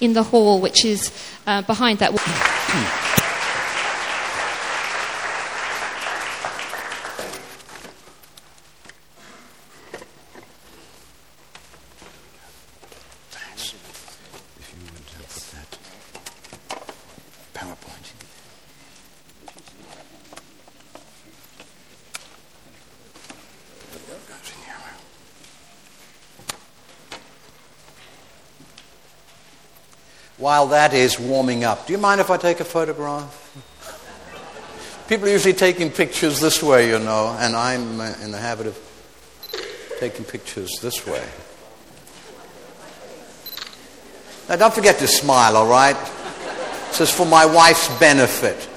in the hall, which is uh, behind that wall. If you would uh, put that PowerPoint. There we go, goes in here. While that is warming up, do you mind if I take a photograph? People are usually taking pictures this way, you know, and I'm uh, in the habit of taking pictures this way. Now, don't forget to smile, all right? This is for my wife's benefit.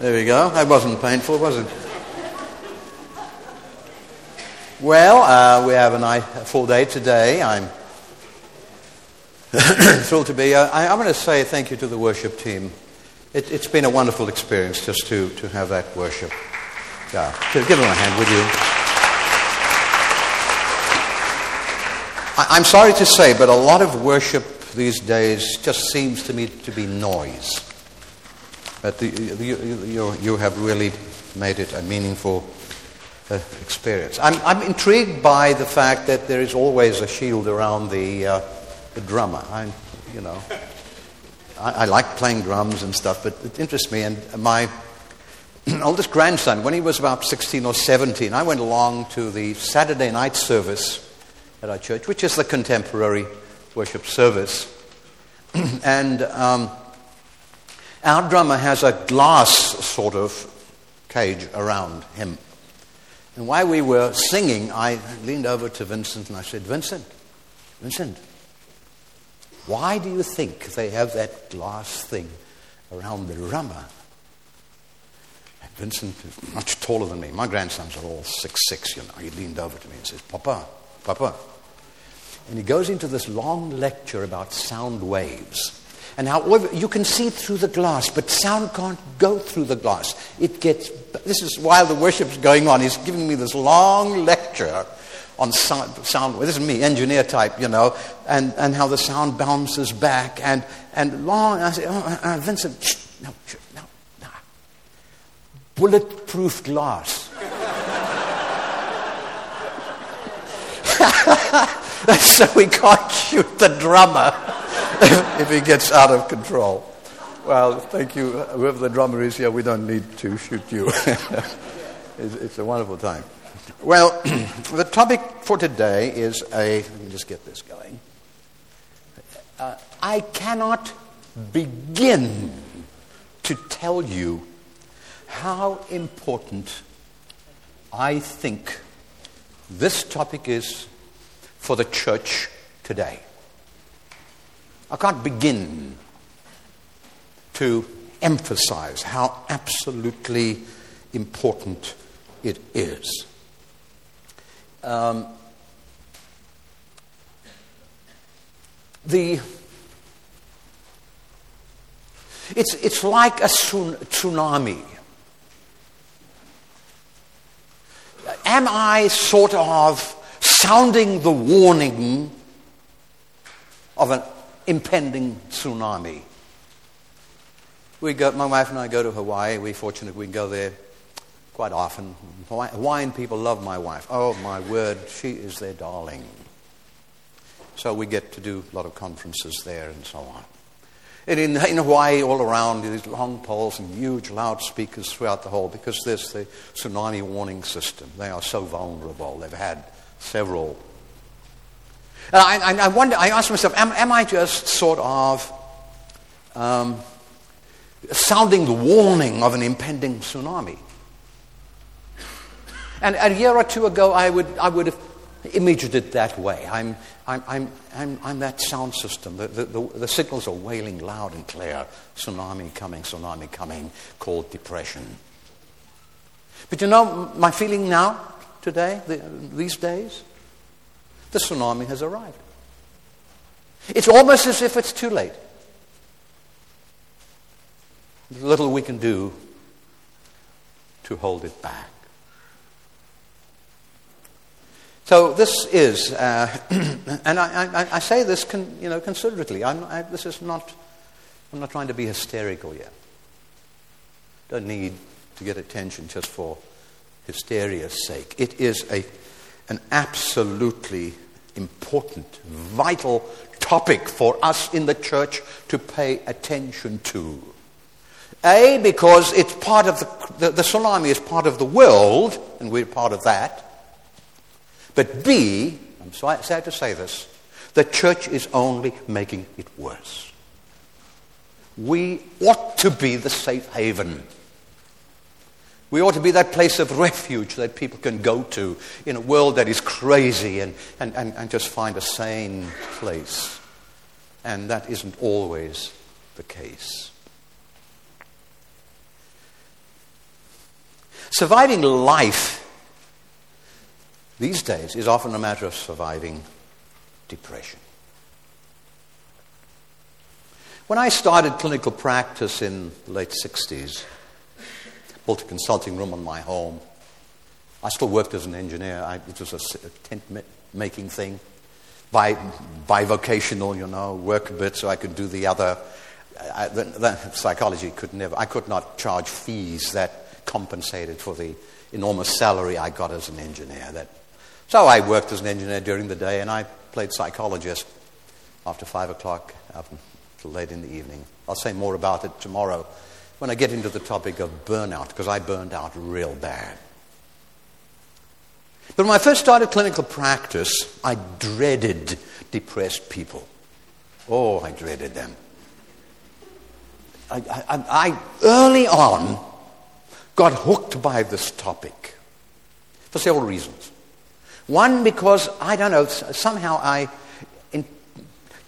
There we go. That wasn't painful, was it? Well, uh, we have a, nice, full day today. I'm thrilled to be. Uh, I, I'm going to say thank you to the worship team. It, it's been a wonderful experience just to, to have that worship. Yeah, give them a hand, would you? I, I'm sorry to say, but a lot of worship these days just seems to me to be noise. But the, you, you, you have really made it a meaningful uh, experience. I'm, I'm intrigued by the fact that there is always a shield around the, uh, the drummer. I'm, you know, I, I like playing drums and stuff, but it interests me. And my oldest grandson, when he was about 16 or 17, I went along to the Saturday night service at our church, which is the contemporary worship service. and um, our drummer has a glass sort of cage around him. And while we were singing, I leaned over to Vincent and I said, Vincent, Vincent, why do you think they have that glass thing around the drummer? And Vincent is much taller than me. My grandsons are all six six, you know. He leaned over to me and says, Papa, Papa. And he goes into this long lecture about sound waves and how you can see through the glass, but sound can't go through the glass. It gets. This is while the worship's going on. He's giving me this long lecture on sound. sound this is me, engineer type, you know, and, and how the sound bounces back and and long. I say, oh, uh, Vincent, shh, no, shh, no, no, bulletproof glass. so we can't shoot the drummer if he gets out of control. Well, thank you. Whoever the drummer is here, we don't need to shoot you. it's, it's, a wonderful time. Well, the topic for today is a. Let me just get this going. Uh, I cannot begin to tell you how important I think this topic is for the church today. I can't begin to emphasize how absolutely important it is. Um, the it's, it's like a tsunami. Am I sort of sounding the warning of an impending tsunami. We go, my wife and I go to Hawaii. We're fortunate we can go there quite often. Hawaiian people love my wife. Oh, my word, she is their darling. So we get to do a lot of conferences there and so on. And in, in Hawaii, all around, these long poles and huge loudspeakers throughout the whole because there's the tsunami warning system. They are so vulnerable. They've had several and I, I, wonder, I ask myself, am, am I just sort of um, sounding the warning of an impending tsunami? And a year or two ago, I would, I would have imagined it that way. I'm, I'm, I'm, I'm, I'm that sound system. The, the, the, the, signals are wailing loud and clear. Tsunami coming, tsunami coming, called depression. But you know, my feeling now, today, the, these days, the tsunami has arrived. It's almost as if it's too late. There's little we can do to hold it back. So this is, uh, and I, I, I, say this con, you know, considerately. I'm, I, this is not, I'm not trying to be hysterical yet. Don't need to get attention just for hysteria's sake. It is a, an absolutely important, vital topic for us in the church to pay attention to. A, because it's part of the, the, the tsunami is part of the world, and we're part of that. But B, I'm sad to say this, the church is only making it worse. We ought to be the safe haven. We ought to be that place of refuge that people can go to in a world that is crazy and, and, and, and just find a sane place. And that isn't always the case. Surviving life these days is often a matter of surviving depression. When I started clinical practice in the late 60s, built a consulting room on my home. I still worked as an engineer. I, it was a tent making thing. By, vocational, you know, work a bit so I could do the other. I, the, the psychology could never, I could not charge fees that compensated for the enormous salary I got as an engineer. That so I worked as an engineer during the day and I played psychologist after 5 o'clock up until late in the evening. I'll say more about it tomorrow when I get into the topic of burnout, because I burned out real bad. But when I first started clinical practice, I dreaded depressed people. Oh, I dreaded them. I, I, I early on got hooked by this topic for several reasons. One, because, I don't know, somehow I, in,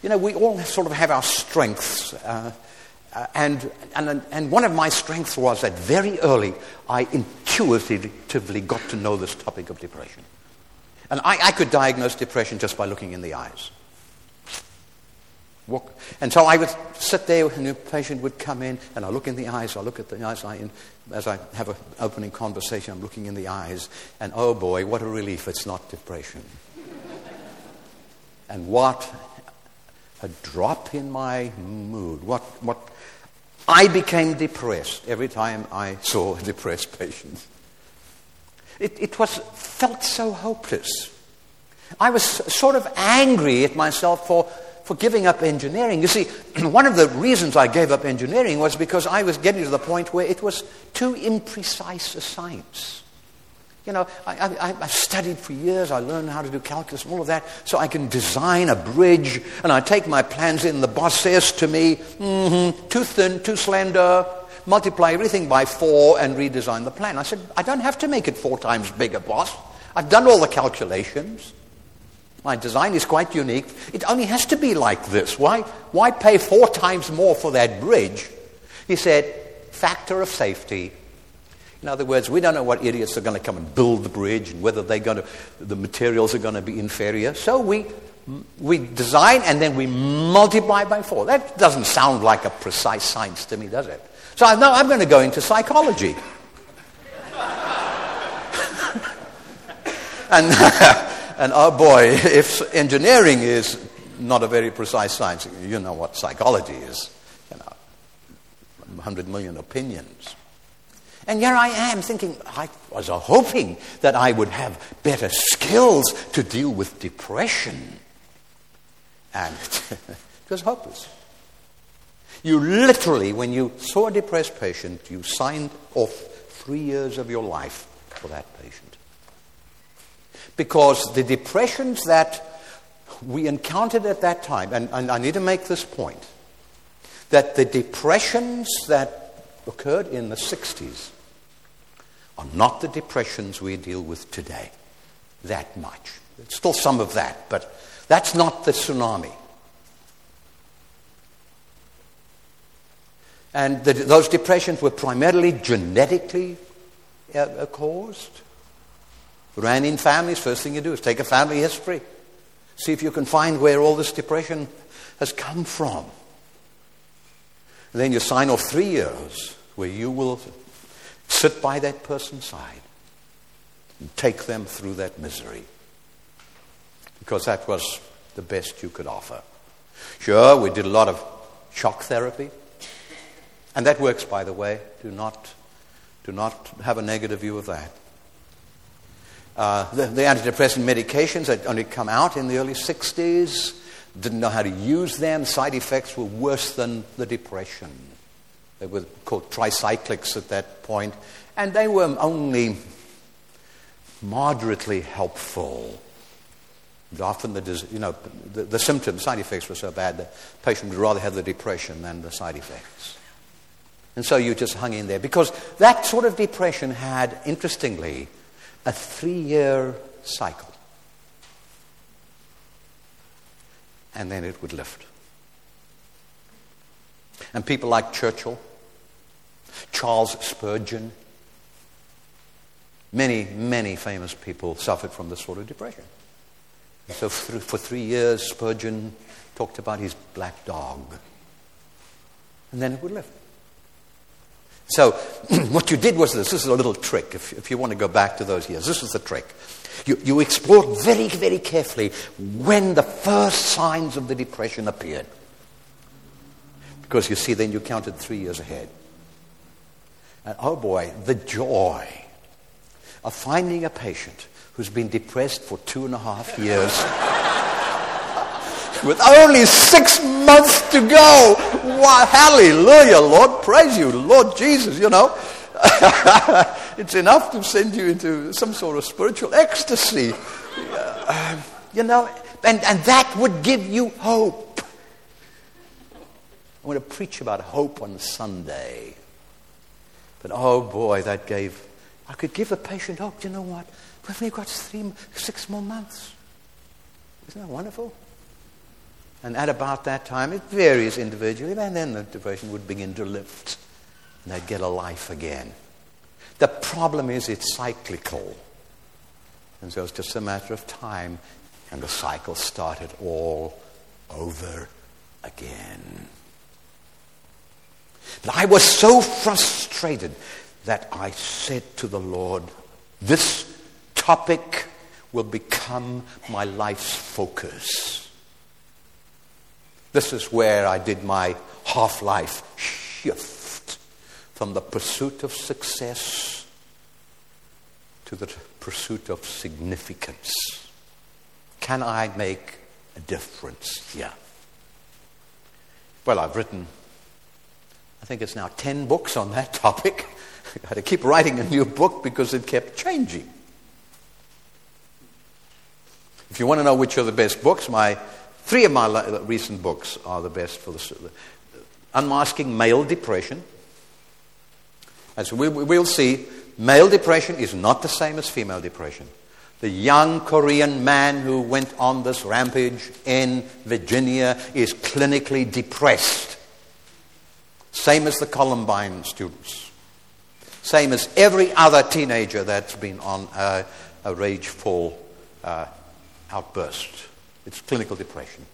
you know, we all sort of have our strengths. Uh, uh, and, and, and one of my strengths was that very early I intuitively got to know this topic of depression. And I, I could diagnose depression just by looking in the eyes. Walk. And so I would sit there and the patient would come in and I look in the eyes, I look at the eyes, I, as I have an opening conversation, I'm looking in the eyes, and oh boy, what a relief it's not depression. and what a drop in my mood. What, what, I became depressed every time I saw a depressed patient. It, it was, felt so hopeless. I was sort of angry at myself for for giving up engineering. You see, one of the reasons I gave up engineering was because I was getting to the point where it was too imprecise a science. You know, I, have studied for years. I learned how to do calculus and all of that so I can design a bridge. And I take my plans in. The boss says to me, mm-hmm, too thin, too slender, multiply everything by four and redesign the plan. I said, I don't have to make it four times bigger, boss. I've done all the calculations. My design is quite unique. It only has to be like this. Why, why pay four times more for that bridge? He said, factor of safety. In other words, we don't know what idiots are going to come and build the bridge and whether they're going to, the materials are going to be inferior. So we, we design and then we multiply by four. That doesn't sound like a precise science to me, does it? So now I'm going to go into psychology. and And oh boy, if engineering is not a very precise science, you know what psychology is. You know, 100 million opinions. And here I am thinking, I was hoping that I would have better skills to deal with depression. And it was hopeless. You literally, when you saw a depressed patient, you signed off three years of your life for that patient. Because the depressions that we encountered at that time, and, and I need to make this point, that the depressions that occurred in the 60s are not the depressions we deal with today that much. Still some of that, but that's not the tsunami. And the, those depressions were primarily genetically uh, caused. Ran in families, first thing you do is take a family history. See if you can find where all this depression has come from. And then you sign off three years where you will sit by that person's side and take them through that misery. because that was the best you could offer. Sure, we did a lot of shock therapy, and that works, by the way. Do not, do not have a negative view of that. Uh, the, the, antidepressant medications had only come out in the early 60s, didn't know how to use them. Side effects were worse than the depression. They were called tricyclics at that point, and they were only moderately helpful. But often the, you know, the, the symptoms, side effects were so bad that the patient would rather have the depression than the side effects. And so you just hung in there because that sort of depression had, interestingly, a three year cycle. And then it would lift. And people like Churchill, Charles Spurgeon, many, many famous people suffered from this sort of depression. So for three years, Spurgeon talked about his black dog. And then it would lift. So, what you did was this. This is a little trick, if, if you want to go back to those years. This was the trick. You, you explored very, very carefully when the first signs of the depression appeared. Because you see, then you counted three years ahead. And oh boy, the joy of finding a patient who's been depressed for two and a half years. with only six months to go. Wow, hallelujah, Lord. Praise you, Lord Jesus, you know. it's enough to send you into some sort of spiritual ecstasy. Uh, you know, and, and that would give you hope. I want to preach about hope on Sunday. But oh boy, that gave, I could give the patient hope. Do You know what? We've only got three, six more months. Isn't that wonderful? And at about that time, it varies individually, and then the depression would begin to lift. And they'd get a life again. The problem is it's cyclical. And so it's just a matter of time, and the cycle started all over again. But I was so frustrated that I said to the Lord, This topic will become my life's focus. This is where I did my half life shift from the pursuit of success to the pursuit of significance. Can I make a difference here? Well, I've written, I think it's now 10 books on that topic. I had to keep writing a new book because it kept changing. If you want to know which are the best books, my Three of my uh, recent books are the best for the Unmasking Male Depression. As we, we'll see, male depression is not the same as female depression. The young Korean man who went on this rampage in Virginia is clinically depressed. Same as the Columbine students. Same as every other teenager that's been on a, a rageful uh, outburst. It's clinical depression.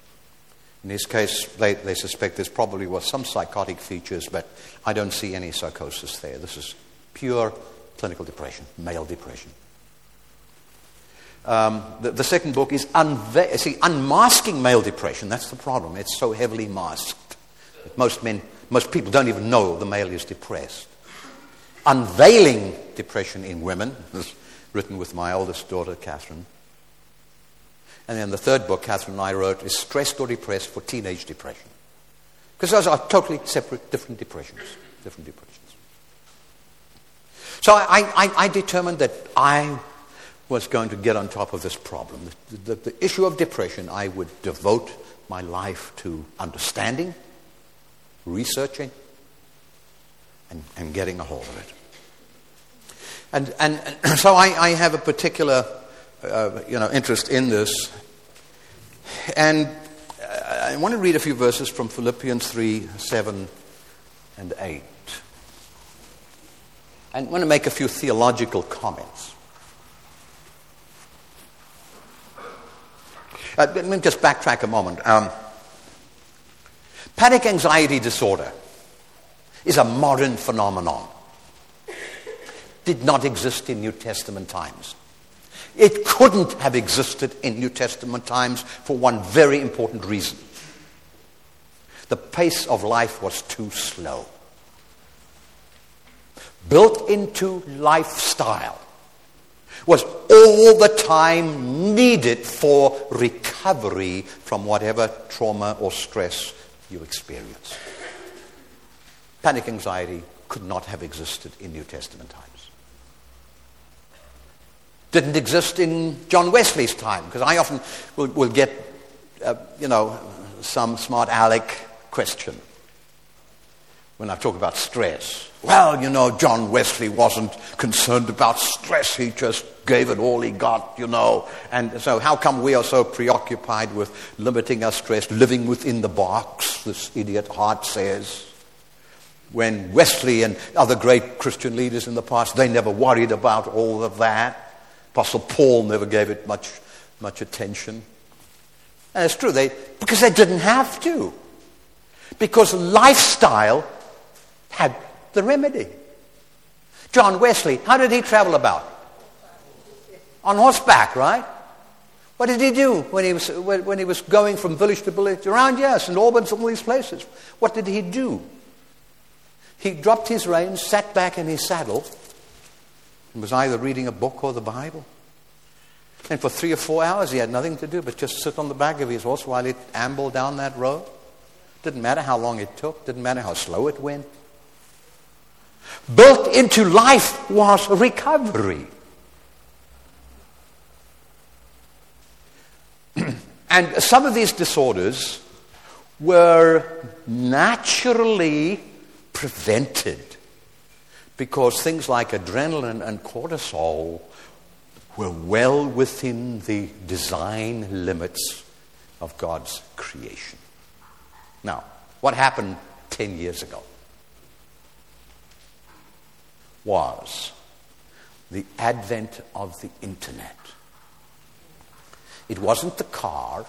In his case, they, they suspect there probably was some psychotic features, but I don't see any psychosis there. This is pure clinical depression, male depression. Um, the, the, second book is unve- see, unmasking male depression. That's the problem. It's so heavily masked. That most men, most people don't even know the male is depressed. Unveiling depression in women, written with my oldest daughter, Catherine. And then the third book Catherine and I wrote is Stressed or Depressed for Teenage Depression. Because those are totally separate, different depressions. Different depressions. So I, I, I determined that I was going to get on top of this problem. The, the, the issue of depression, I would devote my life to understanding, researching, and, and getting a hold of it. And, and, so I, I have a particular uh, you know, interest in this. And I want to read a few verses from Philippians 3 7 and 8. And I want to make a few theological comments. Uh, let me just backtrack a moment. Um, panic anxiety disorder is a modern phenomenon. Did not exist in New Testament times. It couldn't have existed in New Testament times for one very important reason. The pace of life was too slow. Built into lifestyle was all the time needed for recovery from whatever trauma or stress you experience. Panic anxiety could not have existed in New Testament times. Didn't exist in John Wesley's time, because I often will, will get, uh, you know, some smart aleck question when I talk about stress. Well, you know, John Wesley wasn't concerned about stress. He just gave it all he got, you know. And so, how come we are so preoccupied with limiting our stress, living within the box, this idiot Hart says? When Wesley and other great Christian leaders in the past, they never worried about all of that. Apostle Paul never gave it much, much attention. And it's true, they, because they didn't have to. Because lifestyle had the remedy. John Wesley, how did he travel about? On horseback, right? What did he do when he was, when he was going from village to village? Around, yes, in Albans, all these places. What did he do? He dropped his reins, sat back in his saddle, and was either reading a book or the Bible. And for three or four hours, he had nothing to do but just sit on the back of his horse while it ambled down that road. Didn't matter how long it took, didn't matter how slow it went. Built into life was recovery. and some of these disorders were naturally prevented because things like adrenaline and cortisol were well within the design limits of God's creation. Now, what happened 10 years ago was the advent of the internet. It wasn't the car.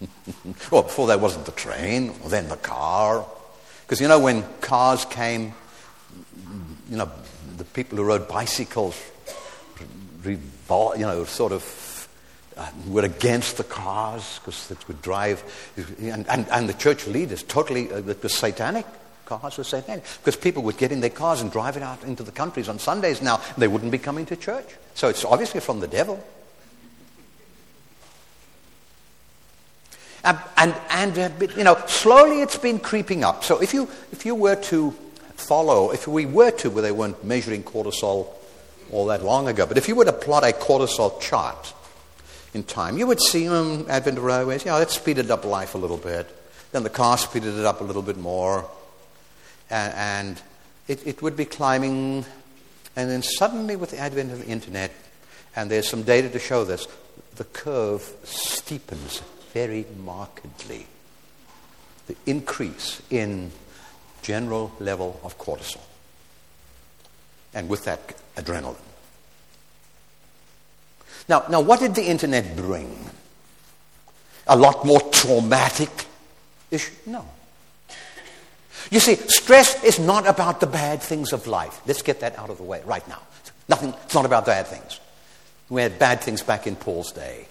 well, before that wasn't the train, then the car. Because you know, when cars came, you know, the people who rode bicycles, you know, sort of uh, were against the cars because it would drive, and, and, and the church leaders totally, uh, it was satanic. Cars were satanic because people would get in their cars and drive it out into the countries on Sundays now. They wouldn't be coming to church. So it's obviously from the devil. And, and, and uh, you know, slowly it's been creeping up. So if you, if you were to follow, if we were to, where they weren't measuring cortisol all that long ago, but if you were to plot a cortisol chart in time, you would see um, Advent of railways, yeah, that speeded up life a little bit. Then the car speeded it up a little bit more. And, and it, it would be climbing. And then suddenly, with the advent of the internet, and there's some data to show this, the curve steepens very markedly. The increase in general level of cortisol. And with that, adrenaline. Now, now, what did the internet bring? A lot more traumatic issue? No. You see, stress is not about the bad things of life. Let's get that out of the way right now. Nothing, it's not about bad things. We had bad things back in Paul's day.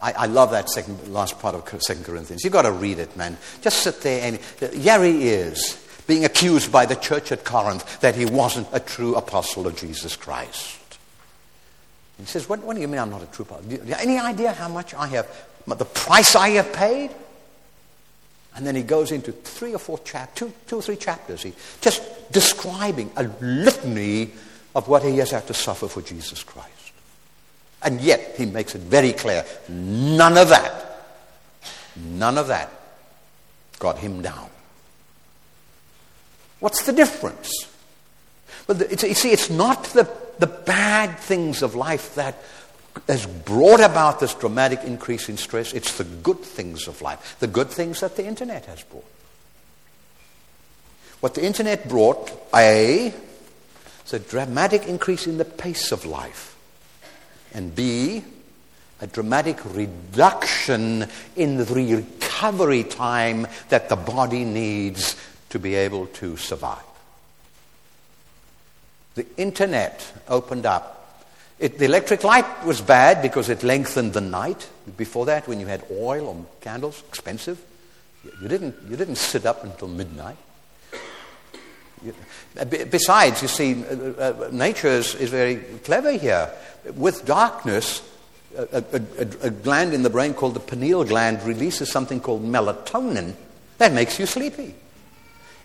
I, I love that second, last part of Second Corinthians. You've got to read it, man. Just sit there and uh, here he is, being accused by the church at Corinth that he wasn't a true apostle of Jesus Christ. he says, what, what do you mean I'm not a true apostle? Any idea how much I have, the price I have paid? And then he goes into three or four chapters, two, two or three chapters, he, just describing a litany of what he has had to suffer for Jesus Christ. And yet, he makes it very clear none of that, none of that got him down. What's the difference? Well, you see, it's not the, the bad things of life that has brought about this dramatic increase in stress. It's the good things of life, the good things that the internet has brought. What the internet brought, A, is a dramatic increase in the pace of life and B, a dramatic reduction in the recovery time that the body needs to be able to survive. The internet opened up It, the electric light was bad because it lengthened the night. Before that, when you had oil or candles, expensive, you didn't, you didn't sit up until midnight. Besides, you see, uh, uh, nature is, is, very clever here. With darkness, a, a, a, gland in the brain called the pineal gland releases something called melatonin that makes you sleepy.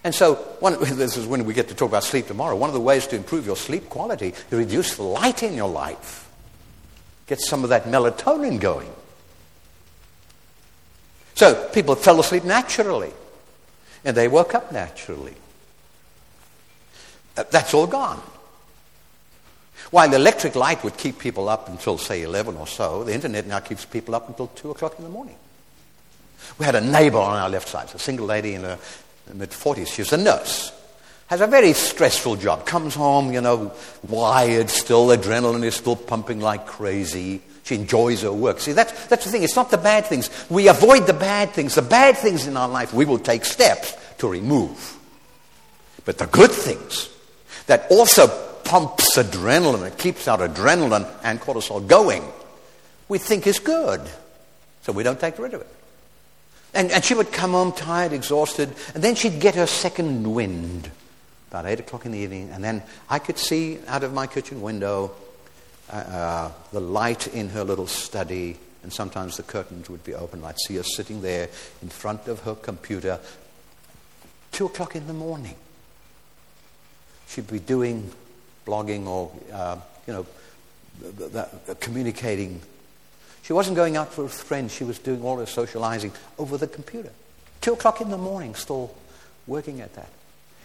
And so, one, this is when we get to talk about sleep tomorrow. One of the ways to improve your sleep quality is reduce the light in your life. Get some of that melatonin going. So, people fell asleep naturally, and they woke up naturally. Uh, that's all gone. While the electric light would keep people up until, say, 11 or so, the internet now keeps people up until 2 o'clock in the morning. We had a neighbor on our left side, a single lady in her mid 40s. She's a nurse. Has a very stressful job. Comes home, you know, wired still, adrenaline is still pumping like crazy. She enjoys her work. See, that's, that's the thing. It's not the bad things. We avoid the bad things. The bad things in our life, we will take steps to remove. But the good things, that also pumps adrenaline and keeps our adrenaline and cortisol going, we think is good. So we don't take rid of it. And, and she would come home tired, exhausted, and then she'd get her second wind about 8 o'clock in the evening, and then I could see out of my kitchen window uh, uh, the light in her little study, and sometimes the curtains would be open. I'd see her sitting there in front of her computer, 2 o'clock in the morning she'd be doing blogging or, uh, you know, communicating. She wasn't going out with friends. She was doing all her socializing over the computer. Two o'clock in the morning, still working at that.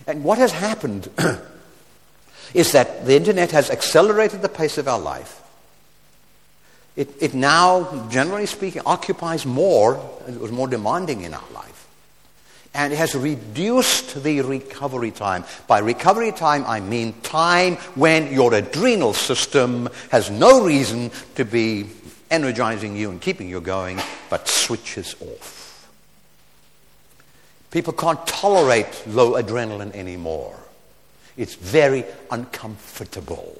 And what has happened is that the internet has accelerated the pace of our life. It, it now, generally speaking, occupies more, it was more demanding in our life and it has reduced the recovery time. By recovery time, I mean time when your adrenal system has no reason to be energizing you and keeping you going, but switches off. People can't tolerate low adrenaline anymore. It's very uncomfortable.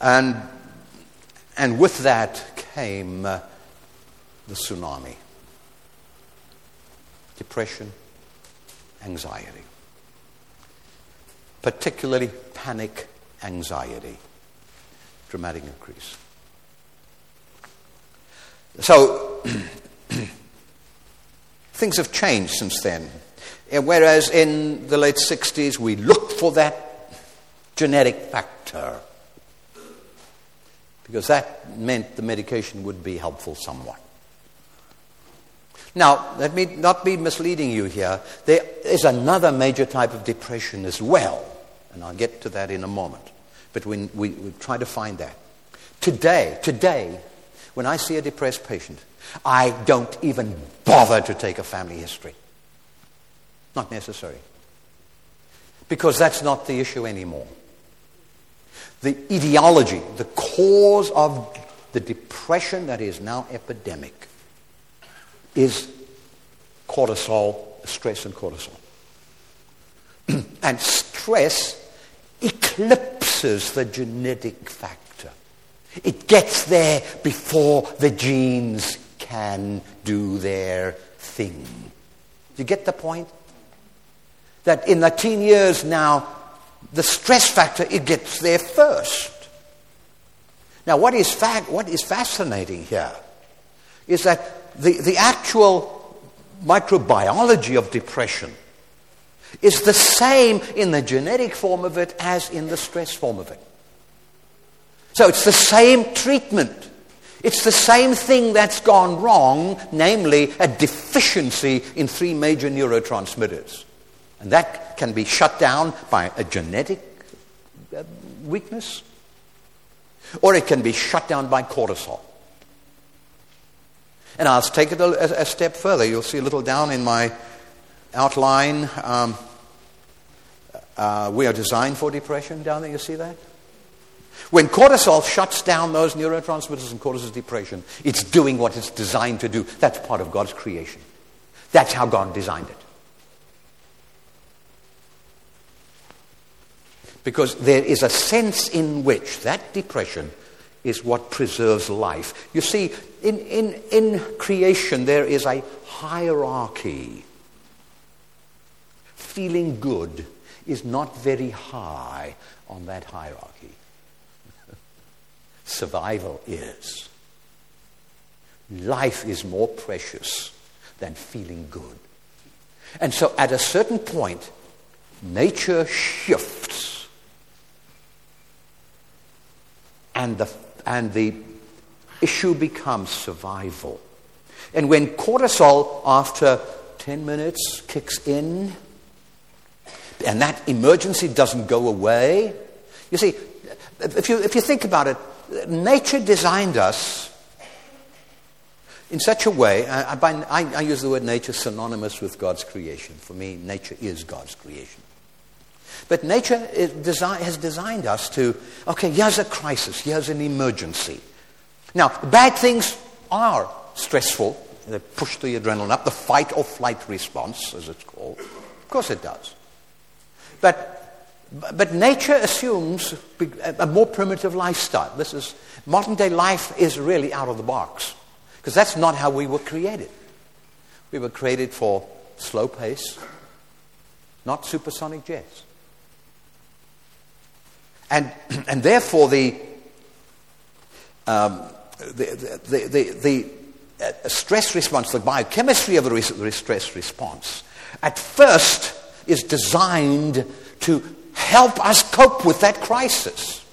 And, and with that came. Uh, the tsunami depression, anxiety, particularly panic anxiety, dramatic increase. So, things have changed since then. And whereas in the late 60s we looked for that genetic factor, because that meant the medication would be helpful somewhat. Now, let me not be misleading you here. There is another major type of depression as well, and I'll get to that in a moment. But we, we, we try to find that. Today, today, when I see a depressed patient, I don't even bother to take a family history. Not necessary. Because that's not the issue anymore. The etiology, the cause of the depression that is now epidemic is cortisol, stress and cortisol. and stress eclipses the genetic factor. It gets there before the genes can do their thing. You get the point? That in the teen years now, the stress factor, it gets there first. Now, what is, fa- what is fascinating here is that the, the actual microbiology of depression is the same in the genetic form of it as in the stress form of it. So it's the same treatment. It's the same thing that's gone wrong, namely a deficiency in three major neurotransmitters. And that can be shut down by a genetic uh, weakness, or it can be shut down by cortisol. And I'll take it a, a, step further. You'll see a little down in my outline. Um, uh, we are designed for depression down there. You see that? When cortisol shuts down those neurotransmitters and causes depression, it's doing what it's designed to do. That's part of God's creation. That's how God designed it. Because there is a sense in which that depression is what preserves life. You see, in, in, in creation, there is a hierarchy. Feeling good is not very high on that hierarchy. Survival is. Life is more precious than feeling good. And so at a certain point, nature shifts. And the, and the issue becomes survival. And when cortisol, after 10 minutes, kicks in, and that emergency doesn't go away, you see, if you, if you think about it, nature designed us in such a way, I, I, I, use the word nature synonymous with God's creation. For me, nature is God's creation. But nature has designed us to, okay, here's a crisis, here's an emergency. Now, bad things are stressful. They push the adrenaline up, the fight or flight response, as it's called. Of course it does. But, but nature assumes a more primitive lifestyle. This is, modern day life is really out of the box. Because that's not how we were created. We were created for slow pace, not supersonic jets. And, and therefore, the, um, the, the, the, the uh, stress response, the biochemistry of the stress response, at first is designed to help us cope with that crisis.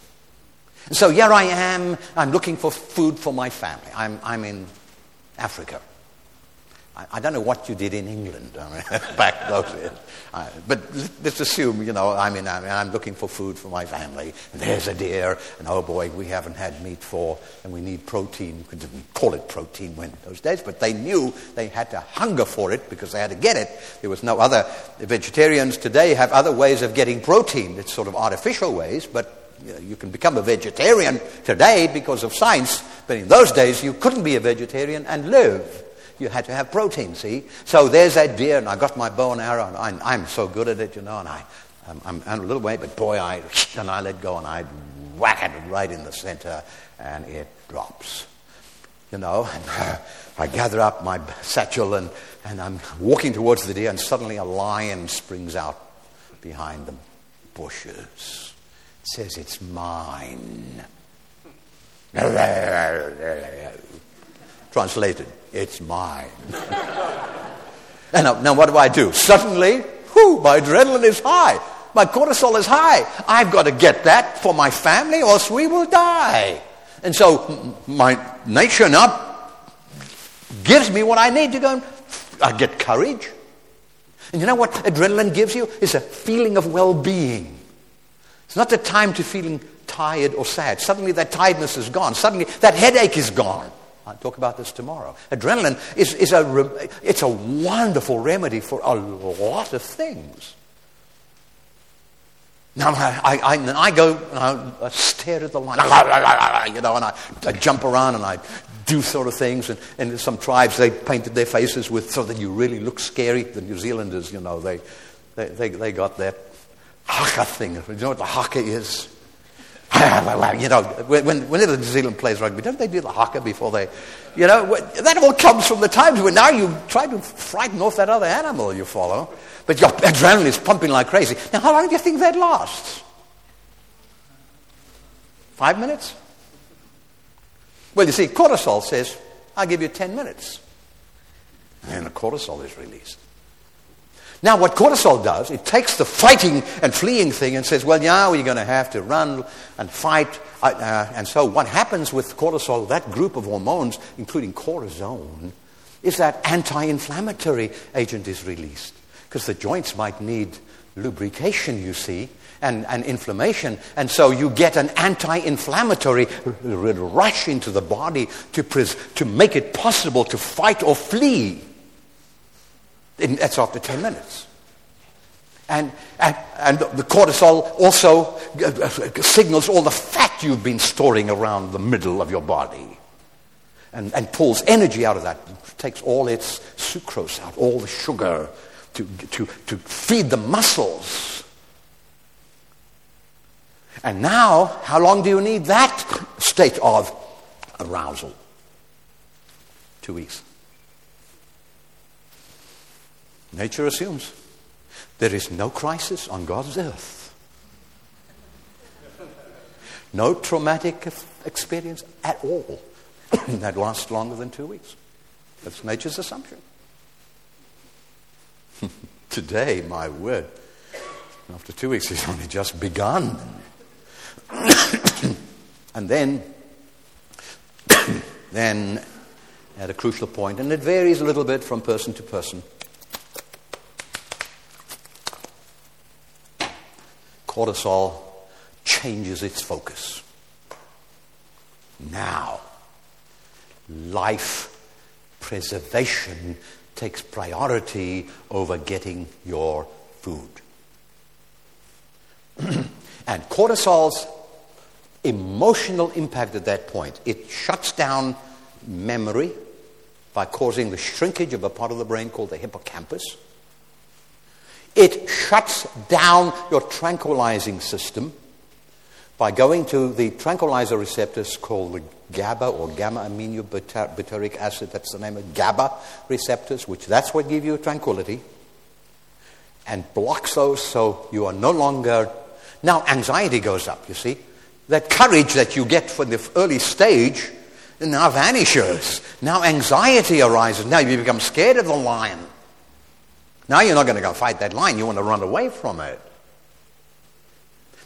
And so here I am, I'm looking for food for my family. I'm, I'm in Africa. I, I, don't know what you did in England I mean, back those days. but let's assume, you know, I'm, in, I'm looking for food for my family, and there's a deer, and oh boy, we haven't had meat for, and we need protein. We didn't call it protein when those days, but they knew they had to hunger for it because they had to get it. There was no other. Vegetarians today have other ways of getting protein. It's sort of artificial ways, but you can become a vegetarian today because of science, but in those days you couldn't be a vegetarian and live. You had to have protein, see? So there's that deer, and I got my bow and arrow, and I'm, I'm so good at it, you know, and I, I'm, I'm, a little way, but boy, I, and I let go, and I whack it right in the center, and it drops. You know, and I gather up my satchel, and, and I'm walking towards the deer, and suddenly a lion springs out behind the bushes It says it's mine. Translated, it's mine. and now, now, what do I do? Suddenly, whoo, my adrenaline is high. My cortisol is high. I've got to get that for my family, or else we will die. And so my nature now gives me what I need to go and I get courage. And you know what adrenaline gives you? Is a feeling of well being. It's not the time to feeling tired or sad. Suddenly that tiredness is gone. Suddenly that headache is gone. I'll talk about this tomorrow. Adrenaline is, is a, it's a wonderful remedy for a lot of things. Now I, I, I, I go and I stare at the line, you know, and I, I jump around and I do sort of things. And, and some tribes, they painted their faces with so that you really look scary. The New Zealanders, you know, they, they, they, they got that haka thing. You know what the haka is? you know, when, whenever New Zealand plays rugby, don't they do the haka before they, you know, that all comes from the times when now you try to frighten off that other animal you follow, but your adrenaline is pumping like crazy. Now, how long do you think that lasts? Five minutes? Well, you see, cortisol says, I'll give you 10 minutes. And the cortisol is released. Now, what cortisol does, it takes the fighting and fleeing thing and says, well, now you're going to have to run and fight. Uh, uh, and so, what happens with cortisol, that group of hormones, including cortisone, is that anti inflammatory agent is released. Because the joints might need lubrication, you see, and, and inflammation. And so you get an anti inflammatory rush into the body to, pres- to make it possible to fight or flee. That's after 10 minutes. And, and, and, the cortisol also uh, uh, signals all the fat you've been storing around the middle of your body and, and pulls energy out of that, takes all its sucrose out, all the sugar to, to, to feed the muscles. And now, how long do you need that state of arousal? Two weeks. Nature assumes there is no crisis on God's earth, no traumatic experience at all that lasts longer than two weeks. That's nature's assumption. Today, my word, after two weeks, it's only just begun. and then, then, at a crucial point, and it varies a little bit from person to person. Cortisol changes its focus. Now, life preservation takes priority over getting your food. and cortisol's emotional impact at that point, it shuts down memory by causing the shrinkage of a part of the brain called the hippocampus. It shuts down your tranquilizing system by going to the tranquilizer receptors called the GABA or gamma aminobutyric acid, that's the name of GABA receptors, which that's what give you tranquility, and blocks those so you are no longer. Now, anxiety goes up, you see. That courage that you get from the early stage now vanishes. Now anxiety arises. Now you become scared of the lion. Now you're not going to go fight that lion, you want to run away from it.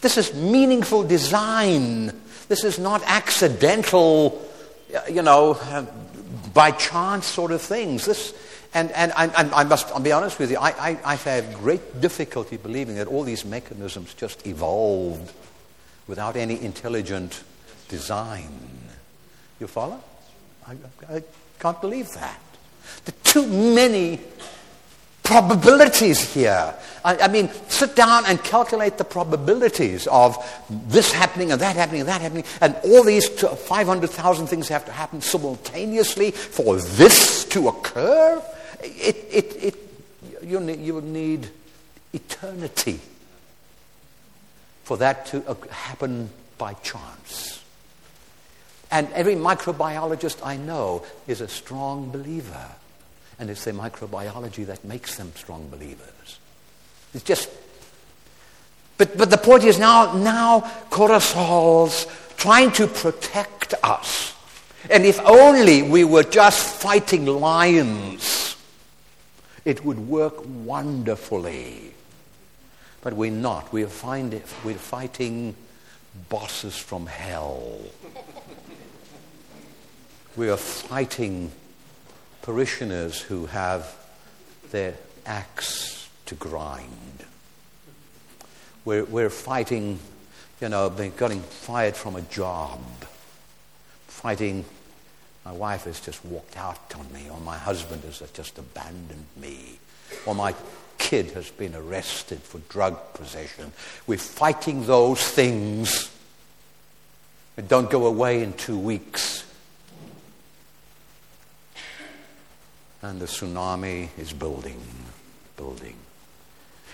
This is meaningful design. This is not accidental, uh, you know, uh, by chance sort of things. This, and, and I, I must I'll be honest with you, I, I, I have great difficulty believing that all these mechanisms just evolved without any intelligent design. You follow? I, I can't believe that. Are too many probabilities here. I, I, mean, sit down and calculate the probabilities of this happening and that happening and that happening, and all these 500,000 things have to happen simultaneously for this to occur. It, it, it, you, you need eternity for that to uh, happen by chance. And every microbiologist I know is a strong believer and it's their microbiology that makes them strong believers. It's just. But, but the point is now, now cortisol's trying to protect us. And if only we were just fighting lions, it would work wonderfully. But we're not. We're, find it, we're fighting bosses from hell. We are fighting parishioners who have their axe to grind. We're, we're fighting, you know, getting fired from a job, fighting. My wife has just walked out on me, or my husband has just abandoned me, or my kid has been arrested for drug possession. We're fighting those things that don't go away in two weeks. And the tsunami is building, building.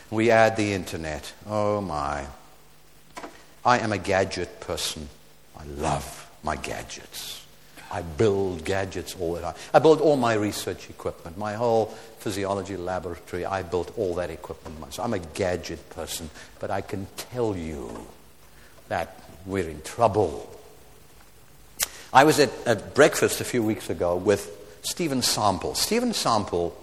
We add the internet. Oh my. I am a gadget person. I love my gadgets. I build gadgets all the time. I build all my research equipment, my whole physiology laboratory. I built all that equipment myself. I'm a gadget person, but I can tell you that we're in trouble. I was at, at breakfast a few weeks ago with Steven Sample. Steven Sample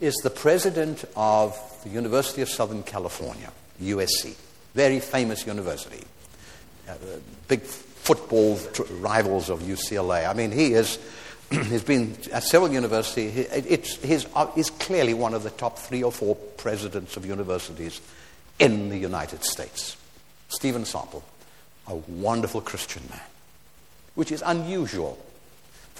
is the president of the University of Southern California, USC, very famous university. Uh, big football tr- rivals of UCLA. I mean, he is. he's been at several universities. He, it's, he's, uh, he's clearly one of the top three or four presidents of universities in the United States. Steven Sample, a wonderful Christian man, which is unusual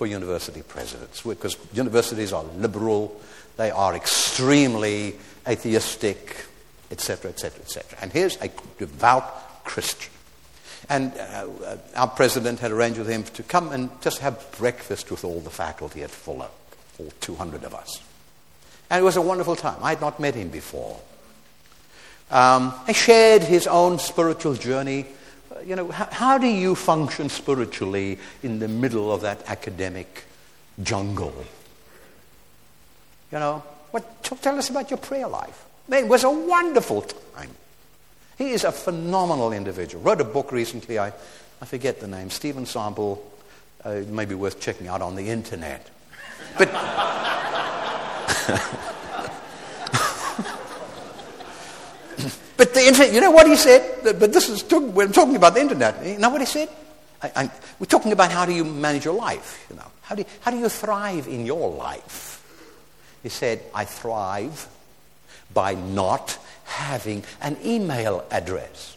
for university presidents because universities are liberal, they are extremely atheistic, etc., etc., etc. And here's a devout Christian. And uh, our president had arranged with him to come and just have breakfast with all the faculty at Fuller, all 200 of us. And it was a wonderful time. I had not met him before. Um, I shared his own spiritual journey you know, how, how do you function spiritually in the middle of that academic jungle? You know, what, tell us about your prayer life. Man, it was a wonderful time. He is a phenomenal individual. Wrote a book recently, I, I forget the name, Steven Sample. Uh, it may be worth checking out on the internet. But. but the internet, you know what he said? But this is, we're talking about the internet. You know what he said? I, we're talking about how do you manage your life, you know. How do you, how do you thrive in your life? He said, I thrive by not having an email address.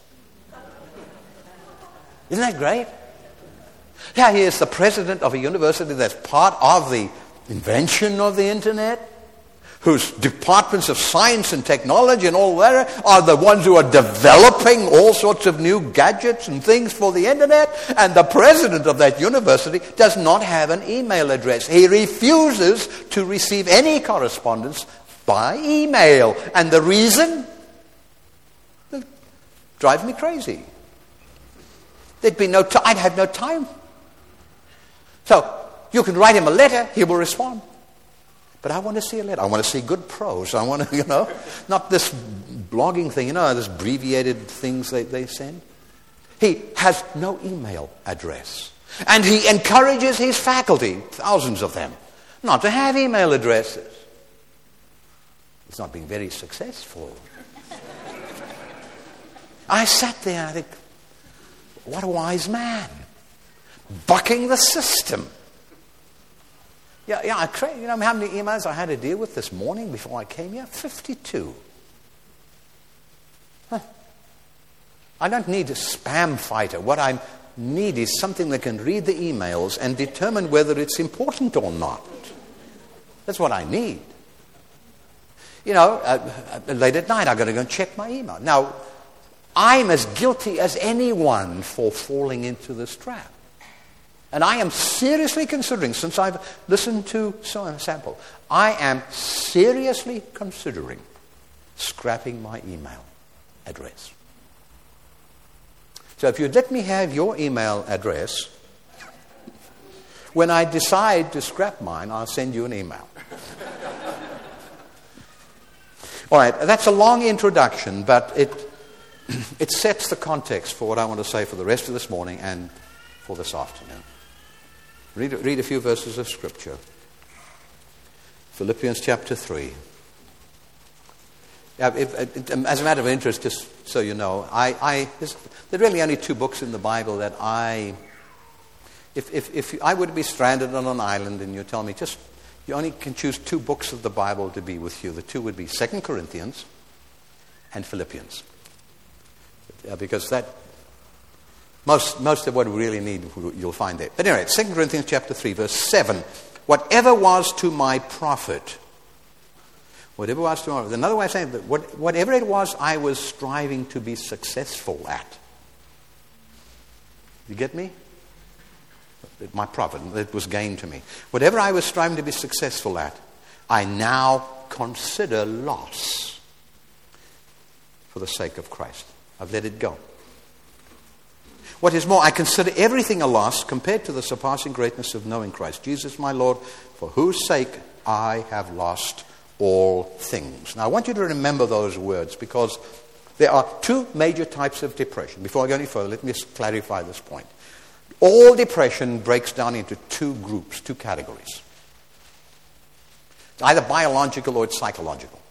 Isn't that great? Yeah, he is the president of a university that's part of the invention of the internet whose departments of science and technology and all that are the ones who are developing all sorts of new gadgets and things for the internet. And the president of that university does not have an email address. He refuses to receive any correspondence by email. And the reason? It drives me crazy. There'd be no time. I'd have no time. So you can write him a letter, he will respond. But I want to see a letter. I want to see good prose. I want to, you know, not this blogging thing, you know, this abbreviated things they, they send. He has no email address. And he encourages his faculty, thousands of them, not to have email addresses. He's not being very successful. I sat there and I think, what a wise man. Bucking the system. Yeah, yeah, I you know how many emails I had to deal with this morning before I came here? 52. Huh. I don't need a spam fighter. What I need is something that can read the emails and determine whether it's important or not. That's what I need. You know, uh, uh, late at night, I've got to go and check my email. Now, I'm as guilty as anyone for falling into this trap. And I am seriously considering, since I've listened to some Sample, I am seriously considering scrapping my email address. So if you'd let me have your email address, when I decide to scrap mine, I'll send you an email. All right, that's a long introduction, but it, it sets the context for what I want to say for the rest of this morning and for this afternoon. Read, read a few verses of Scripture. Philippians chapter 3. If, if, um, as a matter of interest, just so you know, I, I, there are really only two books in the Bible that I, if, if, if I would be stranded on an island and you tell me just, you only can choose two books of the Bible to be with you, the two would be Second Corinthians and Philippians. Because that, most, most of what we really need, you'll find there. But anyway, 2 Corinthians chapter 3, verse 7. Whatever was to my profit, whatever was to my another way of saying that what, whatever it was I was striving to be successful at. You get me? My profit, it was gain to me. Whatever I was striving to be successful at, I now consider loss for the sake of Christ. I've let it go. What is more, I consider everything a loss compared to the surpassing greatness of knowing Christ Jesus my Lord, for whose sake I have lost all things. Now, I want you to remember those words because there are two major types of depression. Before I go any further, let me just clarify this point. All depression breaks down into two groups, two categories. It's either biological or it's psychological.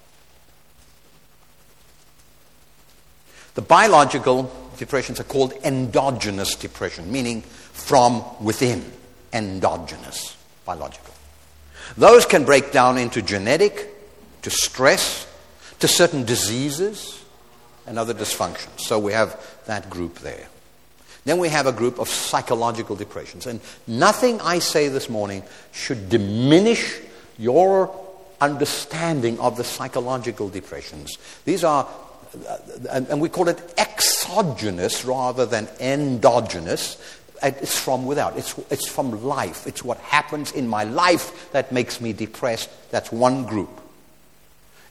The biological depressions are called endogenous depression, meaning from within, endogenous, biological. Those can break down into genetic, to stress, to certain diseases, and other dysfunctions. So we have that group there. Then we have a group of psychological depressions. And nothing I say this morning should diminish your understanding of the psychological depressions. These are and, and we call it exogenous rather than endogenous. It's from without. It's, it's from life. It's what happens in my life that makes me depressed. That's one group.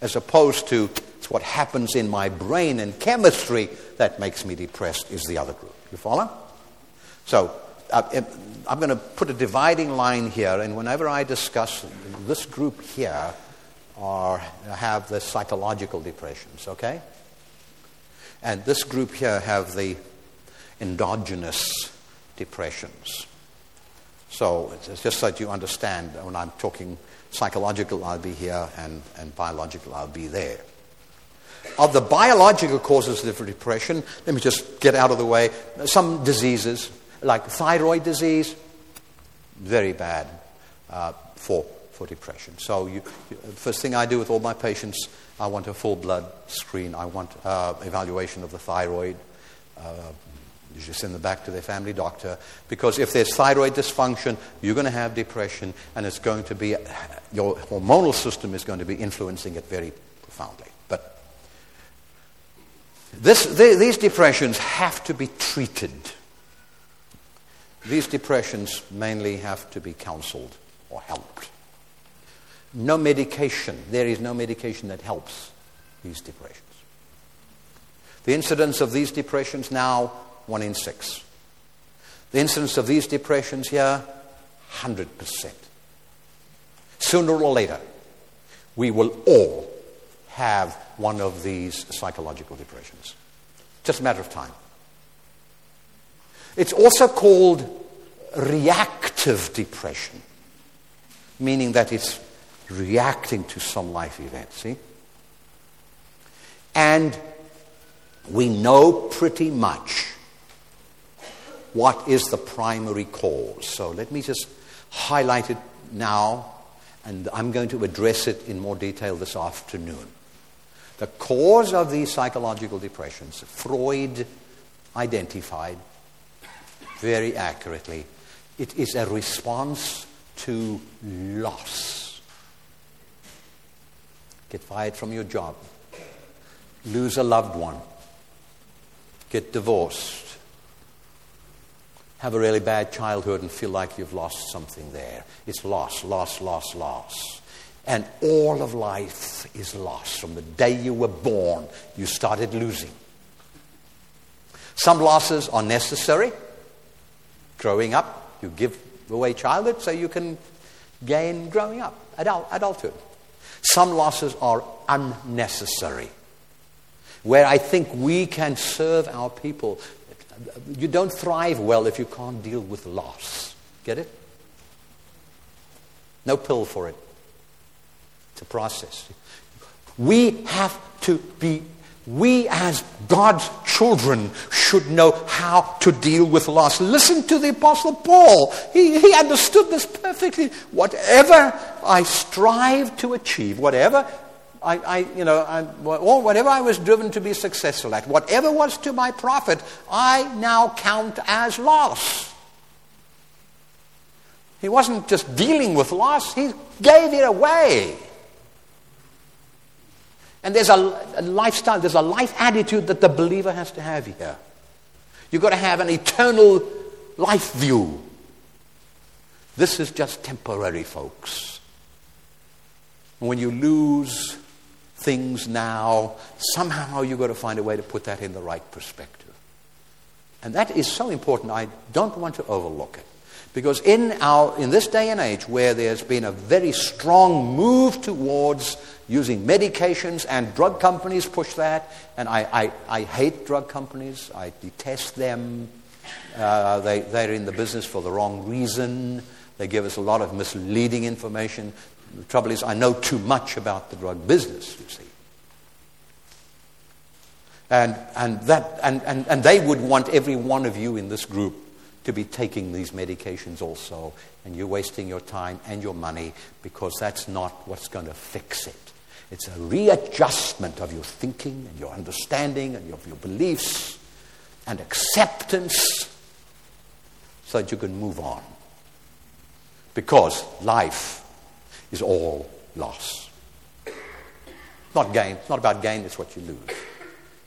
As opposed to It's what happens in my brain and chemistry that makes me depressed, is the other group. You follow? So uh, I'm going to put a dividing line here, and whenever I discuss this group here, are, have the psychological depressions, okay? And this group here have the endogenous depressions. So it's just so that you understand when I'm talking psychological, I'll be here, and, and biological, I'll be there. Of the biological causes of depression, let me just get out of the way. Some diseases, like thyroid disease, very bad uh, for, for depression. So, you, first thing I do with all my patients, I want a full blood screen. I want uh, evaluation of the thyroid. Uh, usually send them back to their family doctor because if there's thyroid dysfunction, you're going to have depression, and it's going to be your hormonal system is going to be influencing it very profoundly. But this, these depressions have to be treated. These depressions mainly have to be counseled or helped. No medication, there is no medication that helps these depressions. The incidence of these depressions now, one in six. The incidence of these depressions here, 100%. Sooner or later, we will all have one of these psychological depressions. Just a matter of time. It's also called reactive depression, meaning that it's reacting to some life event, see? And we know pretty much what is the primary cause. So let me just highlight it now, and I'm going to address it in more detail this afternoon. The cause of these psychological depressions, Freud identified very accurately. It is a response to loss. Get fired from your job, lose a loved one, get divorced, have a really bad childhood and feel like you've lost something there. It's loss, loss, loss, loss. And all of life is lost. From the day you were born, you started losing. Some losses are necessary, growing up. You give away childhood so you can gain growing up, adult, adulthood. Some losses are unnecessary. Where I think we can serve our people. You don't thrive well if you can't deal with loss. Get it? No pill for it. It's a process. We have to be we, as God's children, should know how to deal with loss. Listen to the Apostle Paul. He, he understood this perfectly. Whatever I strive to achieve, whatever I, I, you know, I, or whatever I was driven to be successful at, whatever was to my profit, I now count as loss. He wasn't just dealing with loss, he gave it away. And there's a, a, lifestyle, there's a life attitude that the believer has to have here. You've got to have an eternal life view. This is just temporary, folks. When you lose things now, somehow you've got to find a way to put that in the right perspective. And that is so important, I don't want to overlook it. Because in, our, in this day and age where there's been a very strong move towards using medications, and drug companies push that, and I, I, I hate drug companies, I detest them. Uh, they, they're in the business for the wrong reason. They give us a lot of misleading information. The trouble is, I know too much about the drug business, you see. And, and, that, and, and, and they would want every one of you in this group to be taking these medications also, and you're wasting your time and your money because that's not what's going to fix it. It's a readjustment of your thinking and your understanding and of your beliefs and acceptance so that you can move on. Because life is all loss. Not gain. It's not about gain, it's what you lose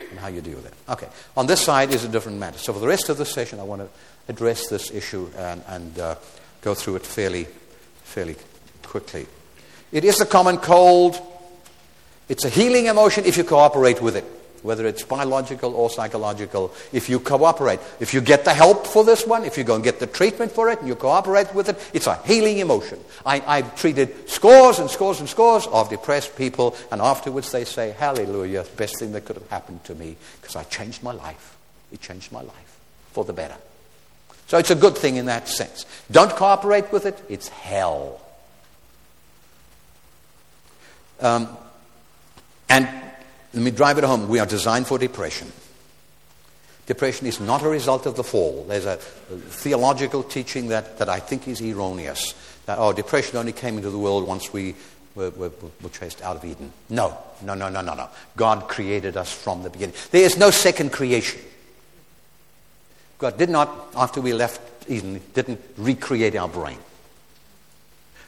and how you deal with it. Okay. On this side is a different matter. So for the rest of the session, I want to address this issue and, and uh, go through it fairly, fairly quickly. It is the common cold. It's a healing emotion if you cooperate with it, whether it's biological or psychological. If you cooperate, if you get the help for this one, if you go and get the treatment for it and you cooperate with it, it's a healing emotion. I, I've treated scores and scores and scores of depressed people, and afterwards they say, Hallelujah, best thing that could have happened to me because I changed my life. It changed my life for the better. So it's a good thing in that sense. Don't cooperate with it, it's hell. Um, and let me drive it home. We are designed for depression. Depression is not a result of the fall. There's a, theological teaching that, that I think is erroneous. That, oh, depression only came into the world once we were, were, were chased out of Eden. No, no, no, no, no, no. God created us from the beginning. There is no second creation. God did not, after we left Eden, didn't recreate our brain.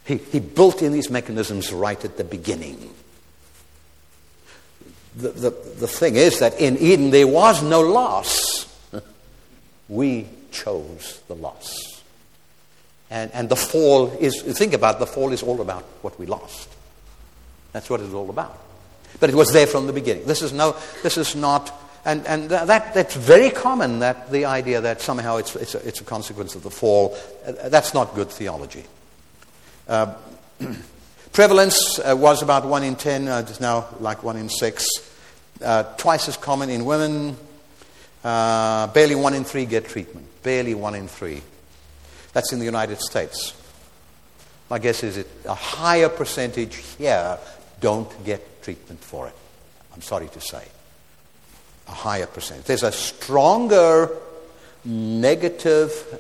He, he built in these mechanisms right at the beginning. The, the, the thing is that in Eden there was no loss. We chose the loss. And, and the fall is, think about the fall is all about what we lost. That's what it's all about. But it was there from the beginning. This is, no, this is not and, and that, that's very common, that the idea that somehow it's, it's, a, it's a consequence of the fall. Uh, that's not good theology. Uh, prevalence uh, was about 1 in 10, uh, it's now like 1 in 6. Uh, twice as common in women. Uh, barely 1 in 3 get treatment. Barely 1 in 3. That's in the United States. My guess is it, a higher percentage here don't get treatment for it. I'm sorry to say a higher percentage. There's a stronger negative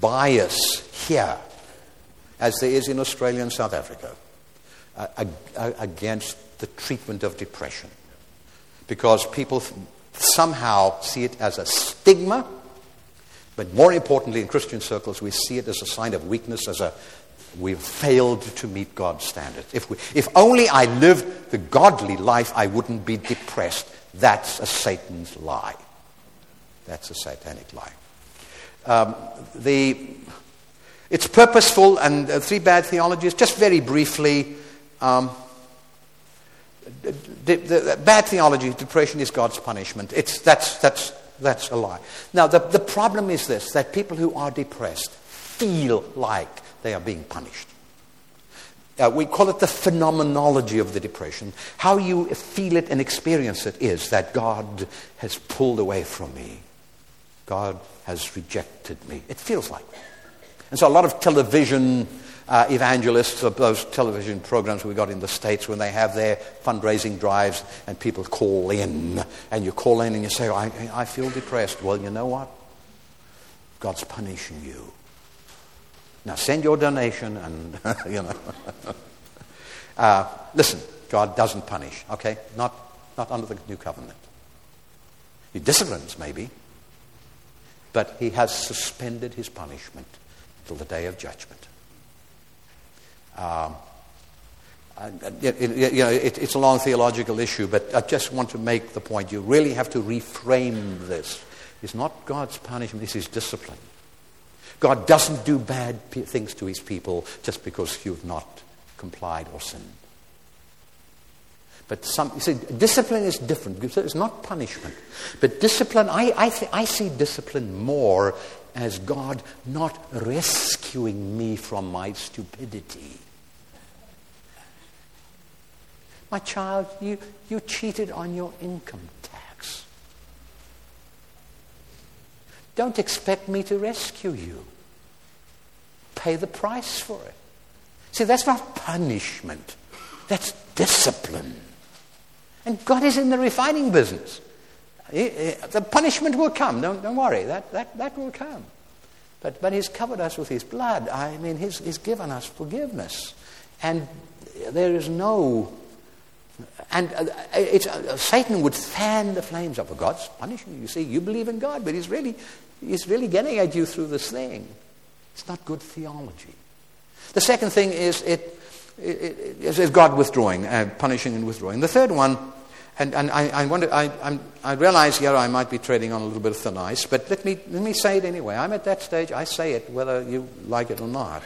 bias here, as there is in Australia and South Africa, uh, against the treatment of depression. Because people somehow see it as a stigma, but more importantly, in Christian circles, we see it as a sign of weakness, as a we've failed to meet God's standards. If, we, if only I lived the godly life, I wouldn't be depressed. That's a Satan's lie. That's a satanic lie. Um, the, it's purposeful, and uh, three bad theologies, just very briefly. Um, the, the, the bad theology, depression is God's punishment. It's, that's, that's, that's a lie. Now, the, the problem is this that people who are depressed feel like they are being punished. Uh, we call it the phenomenology of the depression. How you feel it and experience it is that God has pulled away from me. God has rejected me. It feels like that. And so a lot of television uh, evangelists those television programs we got in the States when they have their fundraising drives and people call in and you call in and you say, I, I feel depressed. Well, you know what? God's punishing you. Now send your donation and, you know. uh, listen, God doesn't punish, okay? Not, not under the new covenant. He disciplines, maybe, but he has suspended his punishment till the day of judgment. Um, you know, it, it's a long theological issue, but I just want to make the point. You really have to reframe this. It's not God's punishment, it's his discipline. God doesn't do bad things to his people just because you've not complied or sinned. But some, you see, discipline is different. It's not punishment. But discipline, I, I, th- I see discipline more as God not rescuing me from my stupidity. My child, you, you cheated on your income tax. Don't expect me to rescue you. Pay the price for it. See, that's not punishment, that's discipline. And God is in the refining business. The punishment will come. Don't, don't worry. That, that, that will come. But, but He's covered us with His blood. I mean, He's, he's given us forgiveness. And there is no and uh, uh, Satan would fan the flames up. God's punishing you. You see, you believe in God, but he's really, he's really getting at you through this thing. It's not good theology. The second thing is it, it, it is God withdrawing, uh, punishing and withdrawing. The third one, and, and I, I, wonder, I, I'm, I realize here I might be treading on a little bit of thin ice, but let me, let me say it anyway. I'm at that stage, I say it whether you like it or not.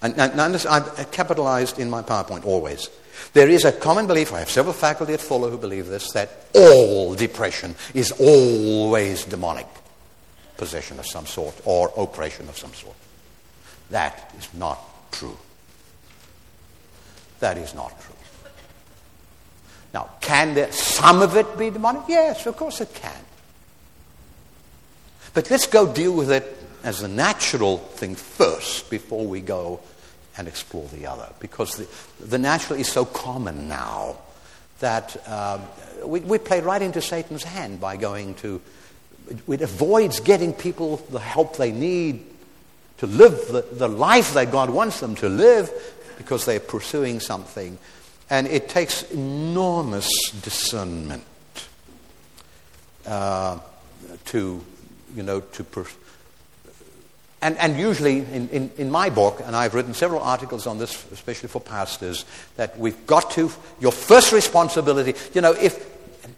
And, and, and I've capitalized in my PowerPoint always. There is a common belief, I have several faculty at Fuller who believe this, that all depression is always demonic possession of some sort or oppression of some sort. That is not true. That is not true. Now, can there, some of it be demonic? Yes, of course it can. But let's go deal with it as a natural thing first before we go and explore the other. Because the, the natural is so common now that uh, we, we play right into Satan's hand by going to, it avoids getting people the help they need to live the, the life that God wants them to live because they're pursuing something. And it takes enormous discernment uh, to, you know, to pursue and, and usually, in, in, in, my book, and I've written several articles on this, especially for pastors, that we've got to, your first responsibility, you know, if,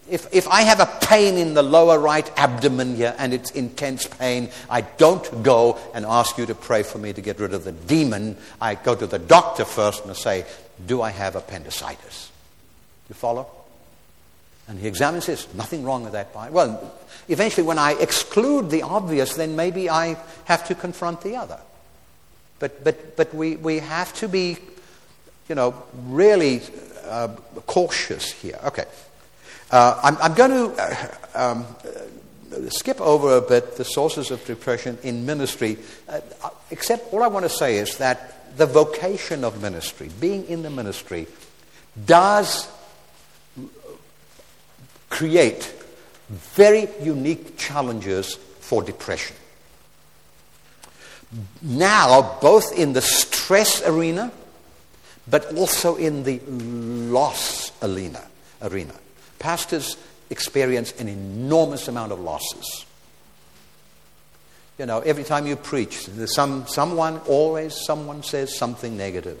if, if I have a pain in the lower right abdomen here and it's intense pain, I don't go and ask you to pray for me to get rid of the demon. I go to the doctor first and say, Do I have appendicitis? You follow? And he examines this. Nothing wrong with that. Well, eventually, when I exclude the obvious, then maybe I have to confront the other. But, but, but we, we have to be, you know, really uh, cautious here. Okay. Uh, I'm, I'm, going to uh, um, skip over a bit the sources of depression in ministry, uh, except all I want to say is that the vocation of ministry, being in the ministry, does create very unique challenges for depression. Now, both in the stress arena, but also in the loss arena. arena. Pastors experience an enormous amount of losses. You know, every time you preach, there's some, someone, always someone says something negative.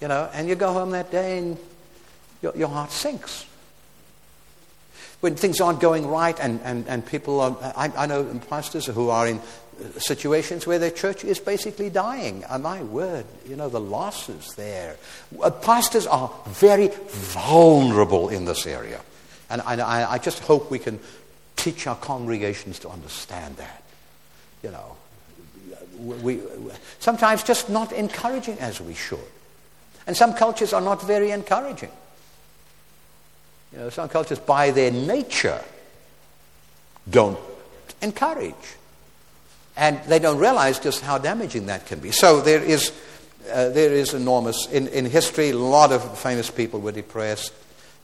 You know, and you go home that day and your, your heart sinks when things aren't going right and, and, and people are, I, I know pastors who are in situations where their church is basically dying. And my word, you know, the losses there. Uh, pastors are very vulnerable in this area. And I, I just hope we can teach our congregations to understand that. You know, we, sometimes just not encouraging as we should. And some cultures are not very encouraging. You know, some cultures, by their nature, don't encourage. And they don't realize just how damaging that can be. So there is, uh, there is enormous, in, in history, a lot of famous people were depressed.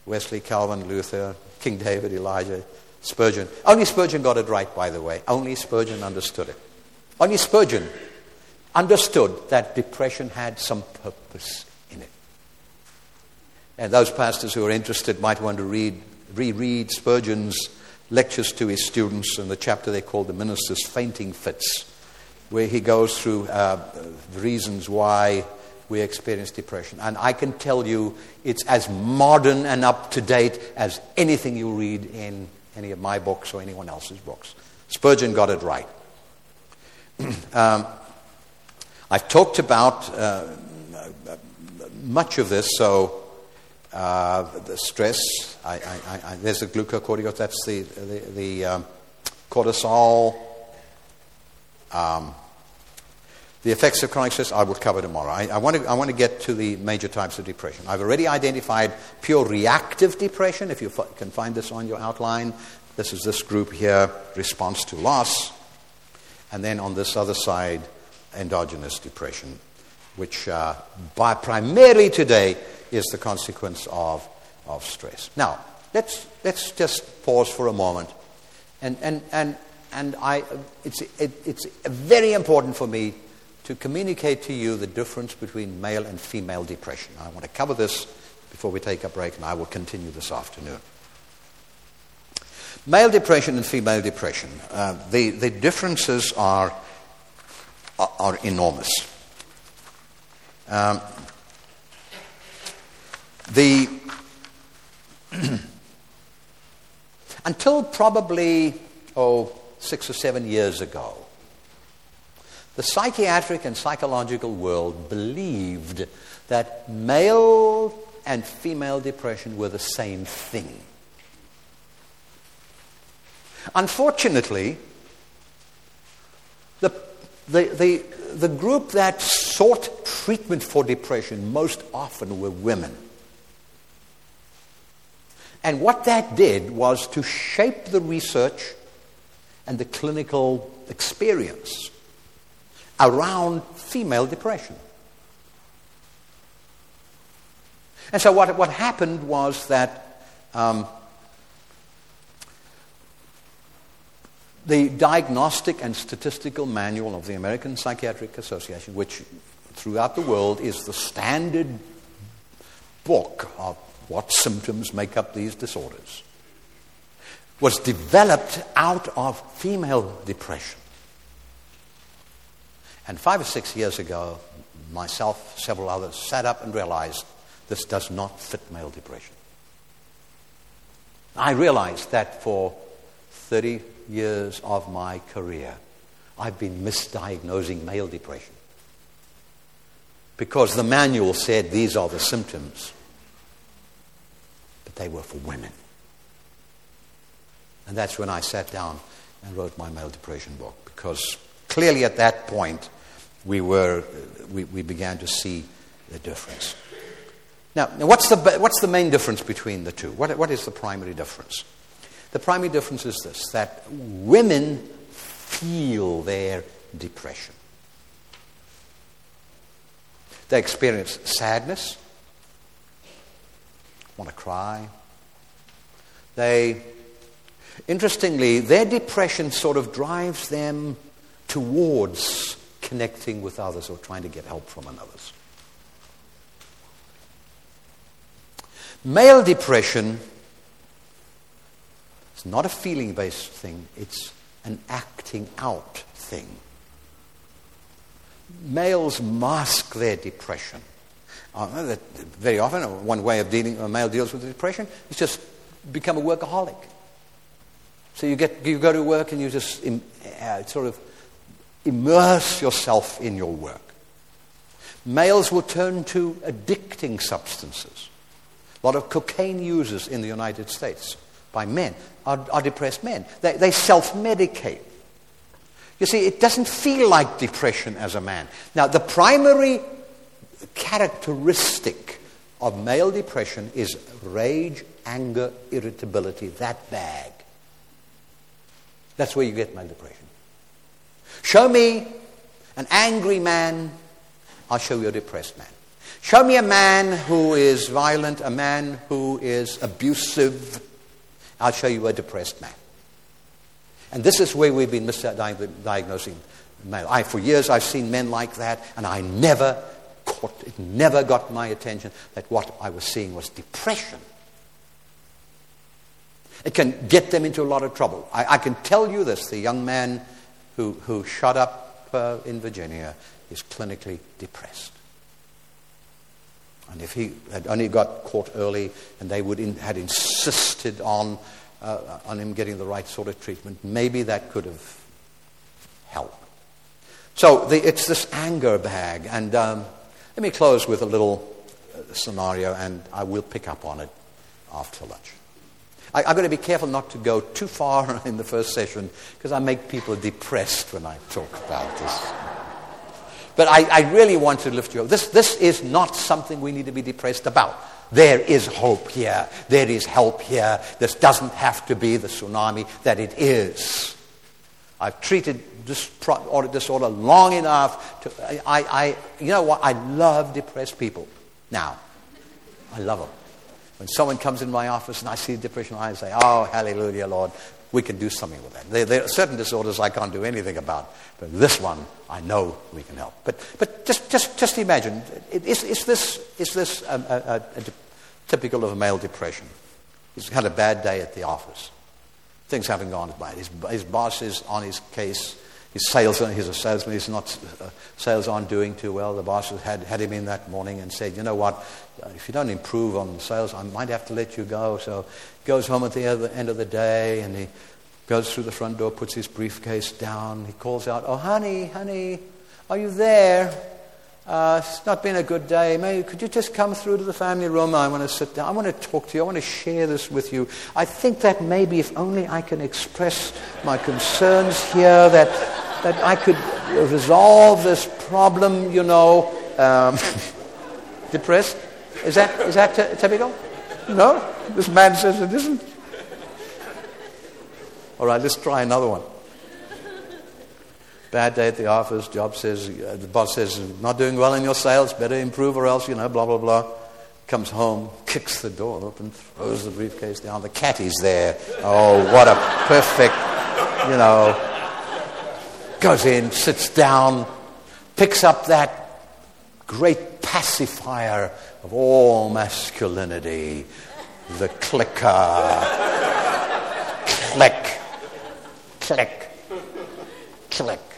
Wesley, Calvin, Luther, King David, Elijah, Spurgeon. Only Spurgeon got it right, by the way. Only Spurgeon understood it. Only Spurgeon understood that depression had some purpose in it. and those pastors who are interested might want to read, reread Spurgeon's lectures to his students in the chapter they call The Minister's Fainting Fits, where he goes through uh, the reasons why we experience depression. And I can tell you it's as modern and up to date as anything you read in any of my books or anyone else's books. Spurgeon got it right. um, I've talked about uh, much of this, so uh, the stress, I, I, I, there's the glucocorticoid, that's the, the, the um, cortisol. Um, the effects of chronic stress I will cover tomorrow. I, I, want to, I want to get to the major types of depression. I've already identified pure reactive depression, if you f- can find this on your outline. This is this group here, response to loss. And then on this other side, endogenous depression, which uh, by primarily today is the consequence of, of stress. Now, let's, let's just pause for a moment. And, and, and, and I, it's, it, it's very important for me to communicate to you the difference between male and female depression. I want to cover this before we take a break, and I will continue this afternoon. Male depression and female depression, uh, the, the differences are, are, are enormous. Um, the until probably oh six or seven years ago, The psychiatric and psychological world believed that male and female depression were the same thing. Unfortunately, the, the, the, the group that sought treatment for depression most often were women. And what that did was to shape the research and the clinical experience around female depression. And so, what, what happened was that um, the Diagnostic and Statistical Manual of the American Psychiatric Association, which throughout the world is the standard book of what symptoms make up these disorders, was developed out of female depression. And five or six years ago, myself, several others, sat up and realized this does not fit male depression. I realized that for 30 years of my career, I've been misdiagnosing male depression. Because the manual said these are the symptoms, but they were for women. And that's when I sat down and wrote my male depression book, because clearly at that point, we, were, we, we began to see the difference. Now, what's the, what's the main difference between the two? What, what is the primary difference? The primary difference is this that women feel their depression. They experience sadness, want to cry. They, interestingly, their depression sort of drives them towards connecting with others or trying to get help from others. Male depression is not a feeling based thing, it's an acting out thing. Males mask their depression. Uh, very often, one way of dealing, a male deals with depression is just become a workaholic. So you, get, you go to work and you just uh, sort of immerse yourself in your work. Males will turn to addicting substances. A lot of cocaine users in the United States by men are, are depressed men. They, they self medicate. You see, it doesn't feel like depression as a man. Now, the primary characteristic of male depression is rage, anger, irritability, that bag. That's where you get male depression. Show me an angry man, I'll show you a depressed man. Show me a man who is violent, a man who is abusive. I'll show you a depressed man. And this is where we've been misdiagnosing male. I, for years, I've seen men like that, and I never caught it, never got my attention that what I was seeing was depression. It can get them into a lot of trouble. I, I can tell you this the young man who, who shot up uh, in Virginia is clinically depressed. And if he had only got caught early and they would in, had insisted on, uh, on him getting the right sort of treatment, maybe that could have helped. So the, it's this anger bag. And um, let me close with a little uh, scenario, and I will pick up on it after lunch. I, have got to be careful not to go too far in the first session because I make people depressed when I talk about this. But I, I really want to lift you up. This, this is not something we need to be depressed about. There is hope here. There is help here. This doesn't have to be the tsunami that it is. I've treated this disorder long enough to. I, I, you know what? I love depressed people now. I love them. When someone comes in my office and I see depression, I say, Oh, hallelujah, Lord we can do something with that. There, there, are certain disorders I can't do anything about, but this one I know we can help. But, but just, just, just imagine is, is this, is this um, a, a, a, typical of a male depression? He's had a bad day at the office. Things haven't gone way. His, his boss is on his case. His sales, he's a salesman, he's not, uh, sales aren't doing too well. The boss had, had him in that morning and said, you know what, if you don't improve on sales, I might have to let you go. So he goes home at the end of the day and he goes through the front door, puts his briefcase down. He calls out, oh, honey, honey, Are you there? Uh, it's not been a good day. Could you just come through to the family room? I want to sit down. I want to talk to you. I want to share this with you. I think that maybe if only I can express my concerns here, that, that I could resolve this problem, you know. Um, depressed? Is that, is that t- typical? No? This man says it isn't. All right, let's try another one. Bad day at the office. Job says, uh, the boss says, not doing well in your sales. Better improve or else, you know, blah, blah, blah. Comes home, kicks the door open, throws the briefcase down. The cat is there. Oh, what a perfect, you know. Goes in, sits down, picks up that great pacifier of all masculinity, the clicker. click, click, click.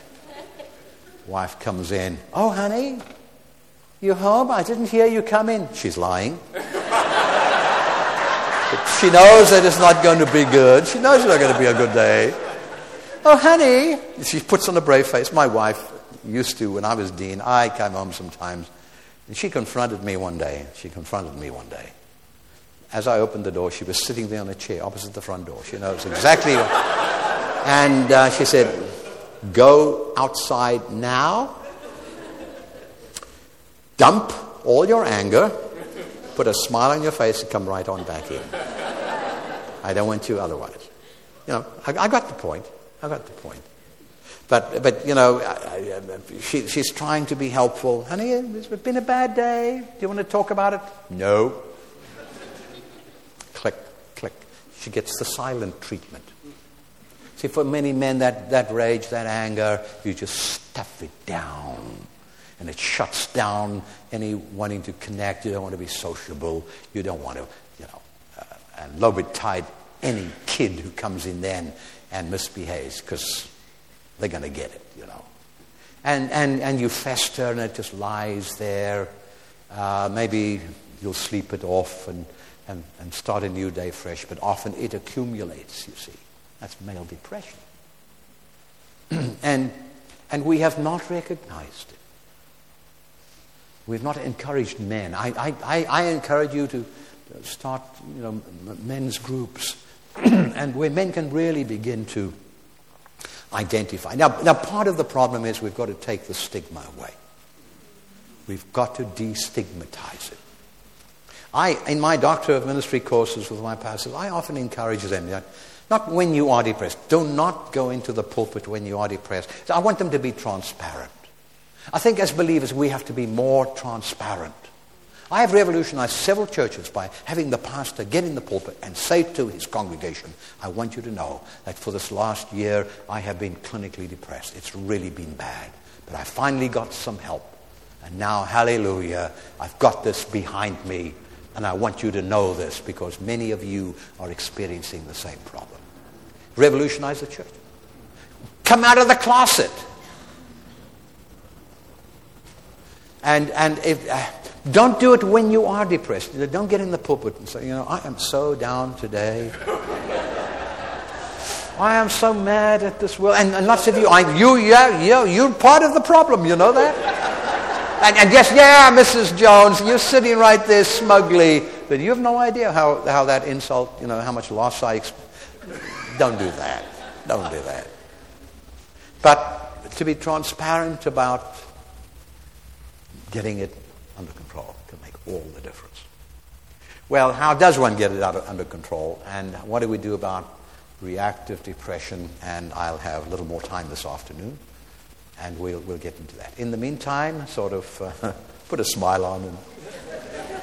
Wife comes in. Oh, honey, you home? I didn't hear you come in. She's lying. she knows that it's not going to be good. She knows it's not going to be a good day. Oh, honey. She puts on a brave face. My wife used to, when I was dean, I came home sometimes. And she confronted me one day. She confronted me one day. As I opened the door, she was sitting there on a chair opposite the front door. She knows exactly. and uh, she said, Go outside now, dump all your anger, put a smile on your face, and come right on back in. I don't want you otherwise. You know, I, I got the point. I got the point. But, but you know, I, I, she, she's trying to be helpful. Honey, it's been a bad day. Do you want to talk about it? No. click, click. She gets the silent treatment. See, for many men, that, that rage, that anger, you just stuff it down. And it shuts down any wanting to connect. You don't want to be sociable. You don't want to, you know, uh, and low tide any kid who comes in then and misbehaves because they're going to get it, you know. And, and, and you fester and it just lies there. Uh, maybe you'll sleep it off and, and, and start a new day fresh, but often it accumulates, you see. That's male depression. and, and we have not recognized it. We've not encouraged men. I, I, I, encourage you to start you know, men's groups and where men can really begin to identify. Now, now, part of the problem is we've got to take the stigma away. We've got to destigmatize it. I, in my Doctor of Ministry courses with my pastors, I often encourage them not when you are depressed. Do not go into the pulpit when you are depressed. I want them to be transparent. I think as believers we have to be more transparent. I have revolutionized several churches by having the pastor get in the pulpit and say to his congregation, I want you to know that for this last year I have been clinically depressed. It's really been bad. But I finally got some help. And now, hallelujah, I've got this behind me. And I want you to know this because many of you are experiencing the same problem revolutionize the church. Come out of the closet. And, and if, uh, don't do it when you are depressed. Don't get in the pulpit and say, you know, I am so down today. I am so mad at this world. And, and lots of you, I, you, yeah, yeah, you're part of the problem, you know that? and, and yes, yeah, Mrs. Jones, you're sitting right there smugly, but you have no idea how, how that insult, you know, how much loss I experience don't do that. Don't do that. But to be transparent about getting it under control can make all the difference. Well, how does one get it under control? And what do we do about reactive depression? And I'll have a little more time this afternoon, and we'll, we'll get into that. In the meantime, sort of uh, put a smile on and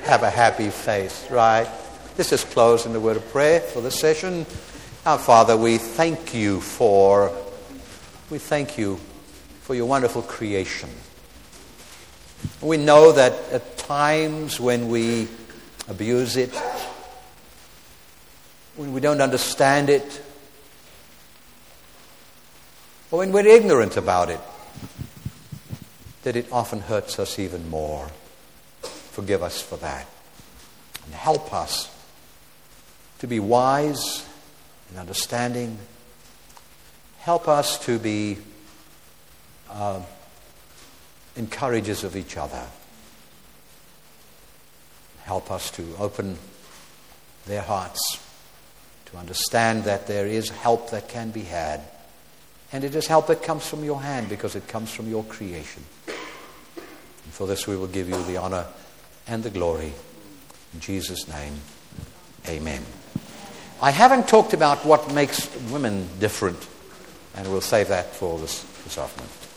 have a happy face, right? This is closed in the word of prayer for this session. Our Father, we thank you for we thank you for your wonderful creation. We know that at times when we abuse it, when we don't understand it, or when we're ignorant about it, that it often hurts us even more. Forgive us for that. And help us to be wise and understanding. Help us to be uh, encouragers of each other. Help us to open their hearts to understand that there is help that can be had. And it is help that comes from your hand because it comes from your creation. And for this we will give you the honor and the glory. In Jesus' name, amen. I haven't talked about what makes women different, and we'll save that for this, this afternoon.